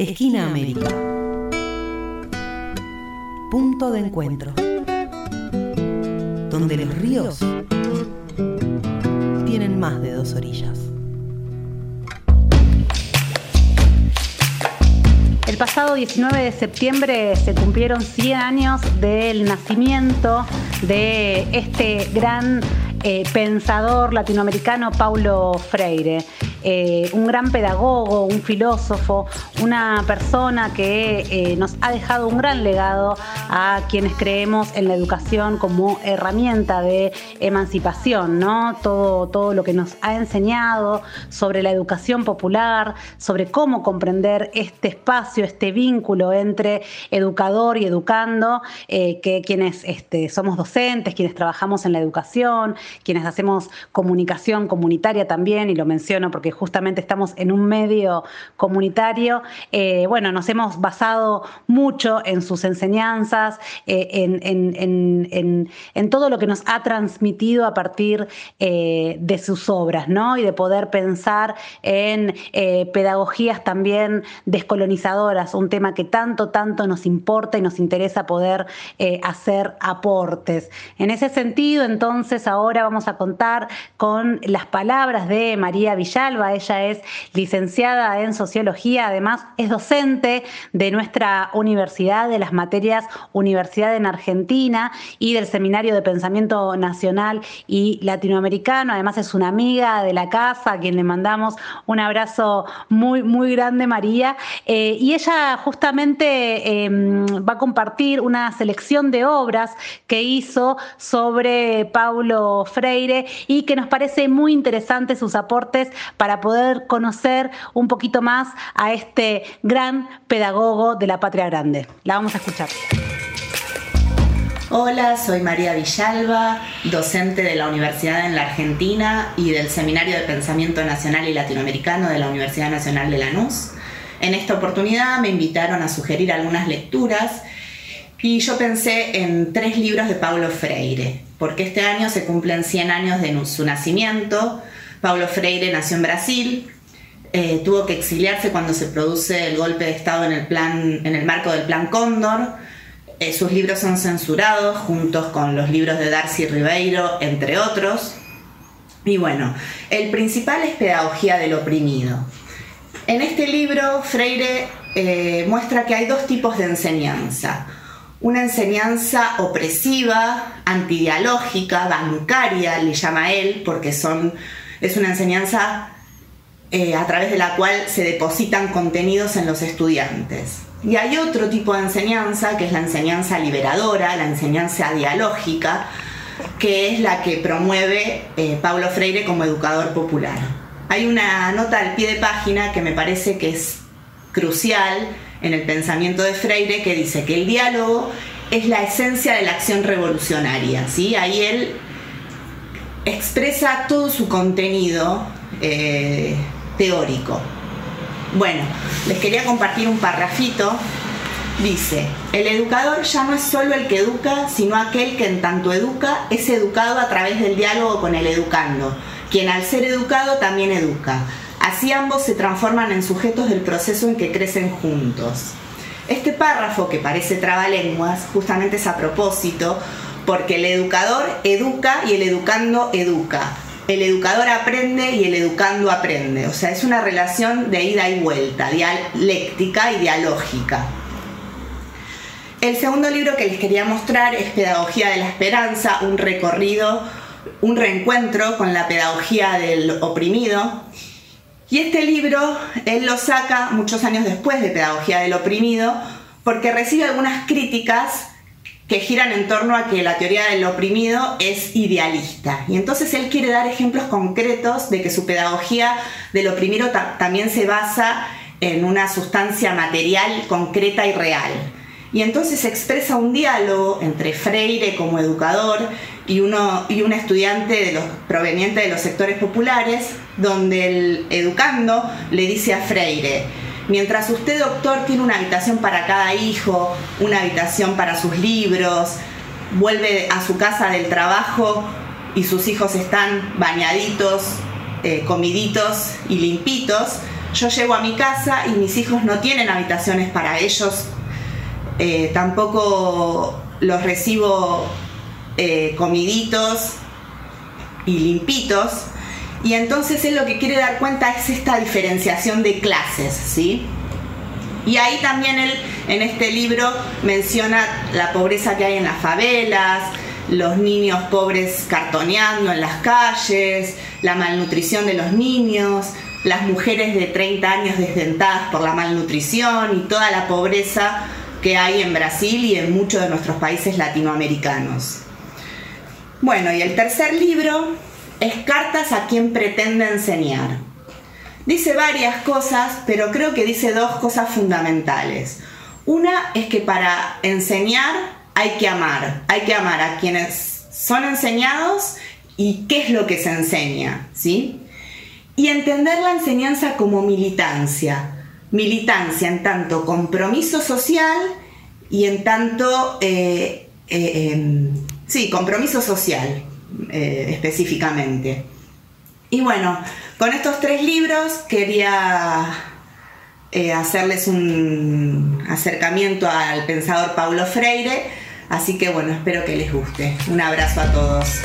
Esquina América. Punto de encuentro. Donde los ríos tienen más de dos orillas. El pasado 19 de septiembre se cumplieron 100 años del nacimiento de este gran eh, pensador latinoamericano Paulo Freire. Eh, un gran pedagogo, un filósofo, una persona que eh, nos ha dejado un gran legado a quienes creemos en la educación como herramienta de emancipación, ¿no? Todo, todo lo que nos ha enseñado sobre la educación popular, sobre cómo comprender este espacio, este vínculo entre educador y educando, eh, que quienes este, somos docentes, quienes trabajamos en la educación, quienes hacemos comunicación comunitaria también, y lo menciono porque justamente estamos en un medio comunitario, eh, bueno, nos hemos basado mucho en sus enseñanzas, eh, en, todo lo que nos ha transmitido a partir eh, de sus obras, ¿no? Y de poder pensar en pedagogías también descolonizadoras, un tema que tanto, tanto nos importa y nos interesa poder hacer aportes. En ese sentido, entonces, ahora vamos a contar con las palabras de María Villalba, ella es licenciada en sociología, además es docente de nuestra universidad, de las materias Universidad en Argentina y del Seminario de Pensamiento Nacional y Latinoamericano. Además es una amiga de la casa, a quien le mandamos un abrazo muy, muy grande, María. Eh, y ella justamente em, va a compartir una selección de obras que hizo sobre Paulo Freire y que nos parece muy interesante sus aportes para para poder conocer un poquito más a este gran pedagogo de la patria grande. La vamos a escuchar. Hola, soy María Villalba, docente de la Universidad en la Argentina y del Seminario de Pensamiento Nacional y Latinoamericano de la Universidad Nacional de Lanús. En esta oportunidad me invitaron a sugerir algunas lecturas y yo pensé en tres libros de Paulo Freire, porque este año se cumplen 100 años de su nacimiento Paulo Freire nació en Brasil, eh, tuvo que exiliarse cuando se produce el golpe de Estado en el, plan, en el marco del Plan Cóndor. Eh, sus libros son censurados juntos con los libros de Darcy Ribeiro, entre otros. Y bueno, el principal es Pedagogía del Oprimido. En este libro, Freire eh, muestra que hay dos tipos de enseñanza. Una enseñanza opresiva, antidialógica, bancaria, le llama él, porque son es una enseñanza eh, a través de la cual se depositan contenidos en los estudiantes. Y hay otro tipo de enseñanza, que es la enseñanza liberadora, la enseñanza dialógica, que es la que promueve eh, Paulo Freire como educador popular. Hay una nota al pie de página que me parece que es crucial en el pensamiento de Freire, que dice que el diálogo es la esencia de la acción revolucionaria. ¿sí? Ahí él expresa todo su contenido eh, teórico. Bueno, les quería compartir un parrafito. Dice, el educador ya no es solo el que educa, sino aquel que en tanto educa es educado a través del diálogo con el educando, quien al ser educado también educa. Así ambos se transforman en sujetos del proceso en que crecen juntos. Este párrafo, que parece trabalenguas, justamente es a propósito, porque el educador educa y el educando educa. El educador aprende y el educando aprende. O sea, es una relación de ida y vuelta, dialéctica y dialógica. El segundo libro que les quería mostrar es Pedagogía de la Esperanza, un recorrido, un reencuentro con la pedagogía del oprimido. Y este libro él lo saca muchos años después de Pedagogía del oprimido porque recibe algunas críticas que giran en torno a que la teoría del oprimido es idealista. Y entonces él quiere dar ejemplos concretos de que su pedagogía del oprimido también se basa en una sustancia material concreta y real. Y entonces expresa un diálogo entre Freire como educador y, uno, y un estudiante de los, proveniente de los sectores populares, donde el educando le dice a Freire, Mientras usted, doctor, tiene una habitación para cada hijo, una habitación para sus libros, vuelve a su casa del trabajo y sus hijos están bañaditos, eh, comiditos y limpitos, yo llego a mi casa y mis hijos no tienen habitaciones para ellos, eh, tampoco los recibo eh, comiditos y limpitos. Y entonces él lo que quiere dar cuenta es esta diferenciación de clases, ¿sí? Y ahí también él en este libro menciona la pobreza que hay en las favelas, los niños pobres cartoneando en las calles, la malnutrición de los niños, las mujeres de 30 años desdentadas por la malnutrición y toda la pobreza que hay en Brasil y en muchos de nuestros países latinoamericanos. Bueno, y el tercer libro es Cartas a quien pretende enseñar. Dice varias cosas, pero creo que dice dos cosas fundamentales. Una es que para enseñar hay que amar, hay que amar a quienes son enseñados y qué es lo que se enseña, ¿sí? Y entender la enseñanza como militancia, militancia en tanto compromiso social y en tanto, eh, eh, em, sí, compromiso social eh, específicamente. Y bueno, con estos tres libros quería hacerles un acercamiento al pensador Paulo Freire, así que bueno, espero que les guste. Un abrazo a todos.